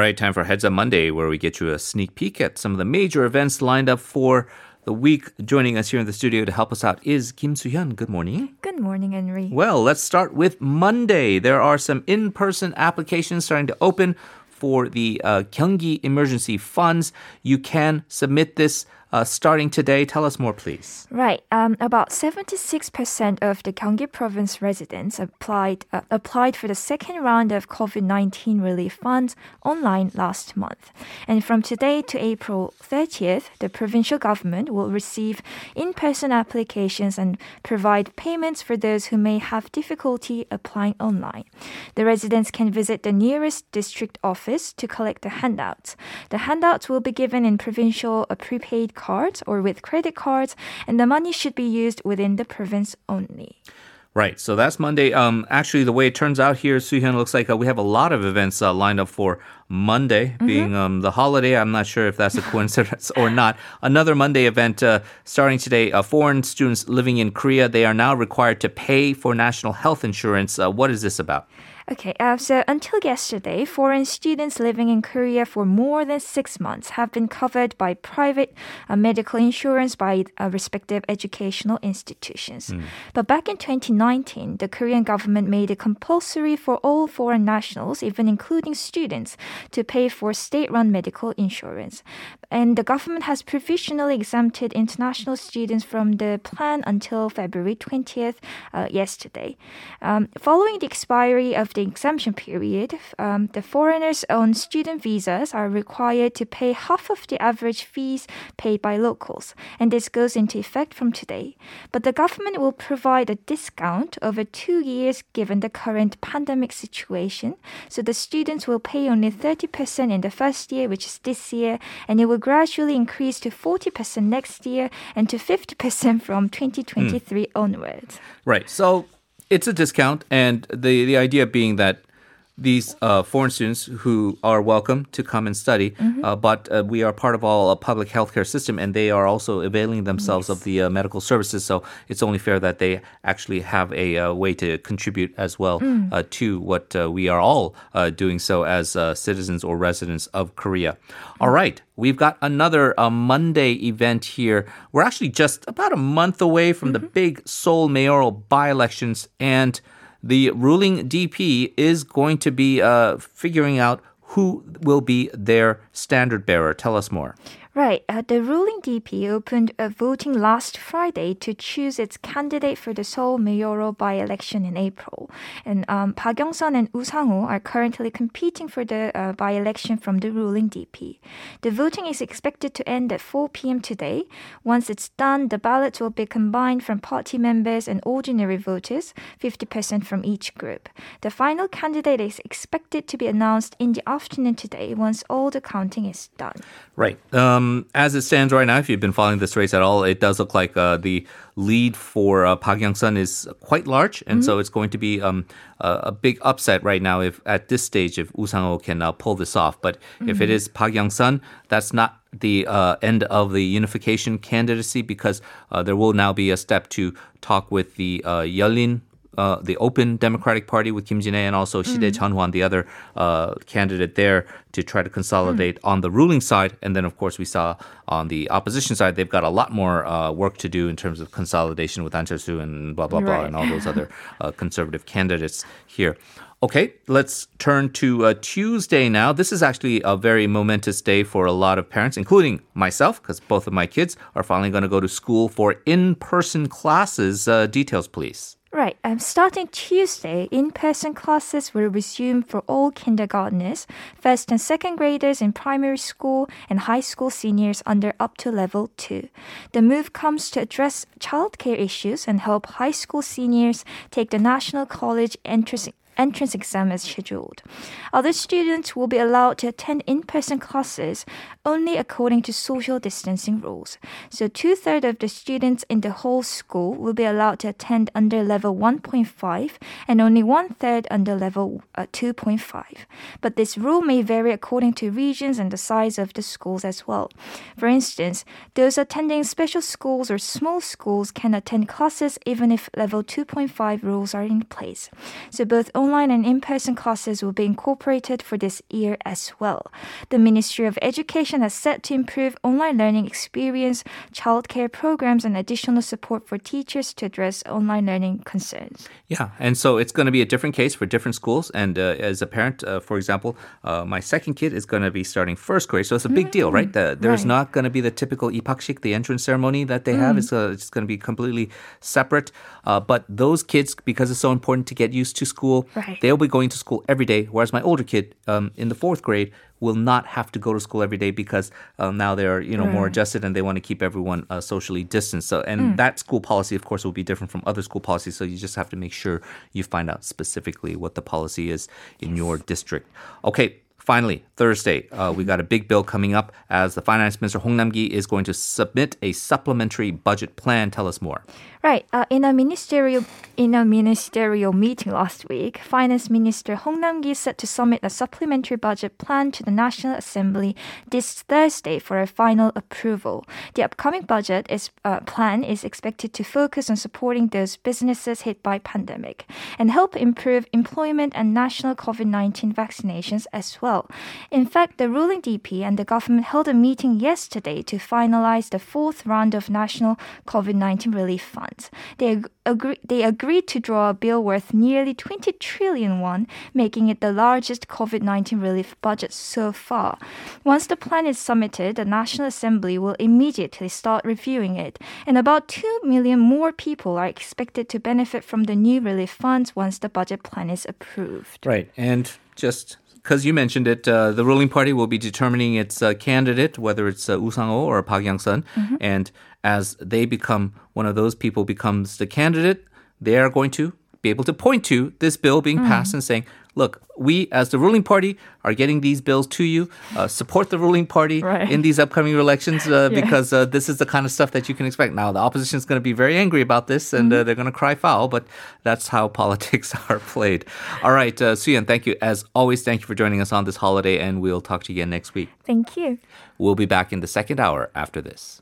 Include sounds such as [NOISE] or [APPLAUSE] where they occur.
right, time for Heads Up Monday, where we get you a sneak peek at some of the major events lined up for the week. Joining us here in the studio to help us out is Kim Soo-hyun. Good morning. Good morning, Henry. Well, let's start with Monday. There are some in-person applications starting to open for the uh, Gyeonggi Emergency Funds. You can submit this uh, starting today. Tell us more, please. Right. Um, about 76% of the Gyeonggi province residents applied uh, applied for the second round of COVID-19 relief funds online last month. And from today to April 30th, the provincial government will receive in-person applications and provide payments for those who may have difficulty applying online. The residents can visit the nearest district office to collect the handouts. The handouts will be given in provincial prepaid cards or with credit cards, and the money should be used within the province only. Right. So that's Monday. Um, actually, the way it turns out here, Soo-hyun, looks like uh, we have a lot of events uh, lined up for Monday, Mm-hmm. being um, the holiday. I'm not sure if that's a [LAUGHS] coincidence or not. Another Monday event uh, starting today. Uh, foreign students living in Korea they are now required to pay for national health insurance. Uh, what is this about? Okay, uh, so until yesterday, foreign students living in Korea for more than six months have been covered by private uh, medical insurance by uh, respective educational institutions. But back in 2019, the Korean government made it compulsory for all foreign nationals, even including students, to pay for state run medical insurance. And the government has provisionally exempted international students from the plan until February 20th, uh, yesterday. Um, following the expiry of the exemption period, um, the foreigners on student visas are required to pay half of the average fees paid by locals, and this goes into effect from today. But the government will provide a discount over two years given the current pandemic situation, so the students will pay only 30% in the first year, which is this year, and it will gradually increase to 40% next year and to 50% from 2023 onwards. Right. So it's a discount, and the the idea being that these uh, foreign students who are welcome to come and study, uh, but uh, we are part of all a public healthcare system, and they are also availing themselves of the uh, medical services. So it's only fair that they actually have a uh, way to contribute as well uh, to what uh, we are all uh, doing so as uh, citizens or residents of Korea. All right. We've got another uh, Monday event here. We're actually just about a month away from the big Seoul mayoral by elections, and the ruling DP is going to be uh, figuring out who will be their standard bearer. Tell us more. Right. Uh, the ruling DP opened a voting last Friday to choose its candidate for the Seoul mayoral by-election in April. And um, Park Young-sun and Woo Sang-ho are currently competing for the uh, by-election from the ruling DP. The voting is expected to end at 4 p.m. today. Once it's done, the ballots will be combined from party members and ordinary voters, 50% from each group. The final candidate is expected to be announced in the afternoon today once all the counting is done. Right. Um, as it stands right now, if you've been following this race at all, it does look like uh, the lead for uh, Park Young-sun is quite large, and so it's going to be um, a, a big upset right now if at this stage if Woo Sang-ho can uh, pull this off. But if it is Park Young-sun, that's not the uh, end of the unification candidacy because uh, there will now be a step to talk with the uh, Yelin uh, the Open Democratic Party with Kim Jin-ae and also Shide Chun-hwan, the other uh, candidate there, to try to consolidate on the ruling side. And then, of course, we saw on the opposition side, they've got a lot more uh, work to do in terms of consolidation with An Chul-soo and blah, blah, blah, Right. and all those [LAUGHS] other uh, conservative candidates here. Okay, let's turn to uh, Tuesday now. This is actually a very momentous day for a lot of parents, including myself, because both of my kids are finally going to go to school for in person classes. Uh, details, please. Right. Um, starting Tuesday, in-person classes will resume for all kindergarteners, first and second graders in primary school, and high school seniors under up to level two. The move comes to address childcare issues and help high school seniors take the national college entrance entrance exam as scheduled. Other students will be allowed to attend in-person classes only according to social distancing rules. So two-thirds of the students in the whole school will be allowed to attend under level 1.5 and only one-third under level uh, 2.5. But this rule may vary according to regions and the size of the schools as well. For instance, those attending special schools or small schools can attend classes even if level 2.5 rules are in place. So both only online and in-person classes will be incorporated for this year as well. The Ministry of Education has set to improve online learning experience, childcare programs, and additional support for teachers to address online learning concerns. Yeah, and so it's going to be a different case for different schools. And uh, as a parent, uh, for example, uh, my second kid is going to be starting first grade, so it's a big deal, right? The, there's right. not going to be the typical ipakshik, the entrance ceremony that they have. It's, uh, it's going to be completely separate. Uh, but those kids, because it's so important to get used to school, Right. they'll be going to school every day. Whereas my older kid, um, in the fourth grade, will not have to go to school every day because uh, now they're you know more adjusted and they want to keep everyone uh, socially distanced. So and that school policy, of course, will be different from other school policies. So you just have to make sure you find out specifically what the policy is in your district. Okay. Finally, Thursday, uh, we got a big bill coming up as the finance minister Hong Nam-ki is going to submit a supplementary budget plan. Tell us more. Right. Uh, in a ministerial in a ministerial meeting last week, Finance Minister Hong Nam-ki set to submit a supplementary budget plan to the National Assembly this Thursday for a final approval. The upcoming budget is uh, plan is expected to focus on supporting those businesses hit by pandemic and help improve employment and national COVID-19 vaccinations as well. In fact, the ruling DP and the government held a meeting yesterday to finalize the fourth round of national COVID-19 relief funds. They ag- agree, they agreed to draw a bill worth nearly 20 trillion won, making it the largest COVID-19 relief budget so far. Once the plan is submitted, the National Assembly will immediately start reviewing it, and about 2 million more people are expected to benefit from the new relief funds once the budget plan is approved. Right. And just because you mentioned it, uh, the ruling party will be determining its uh, candidate, whether it's uh, Woo Sang-ho or Park Young-sun. And as they become, one of those people becomes the candidate, they are going to be able to point to this bill being passed and saying, look, we as the ruling party are getting these bills to you. Uh, support the ruling party Right. in these upcoming elections uh, [LAUGHS] Yeah. because uh, this is the kind of stuff that you can expect. Now, the opposition is going to be very angry about this and uh, they're going to cry foul, but that's how [LAUGHS] politics are played. All right, uh, Soo-hyun, thank you. As always, thank you for joining us on this holiday, and we'll talk to you again next week. Thank you. We'll be back in the second hour after this.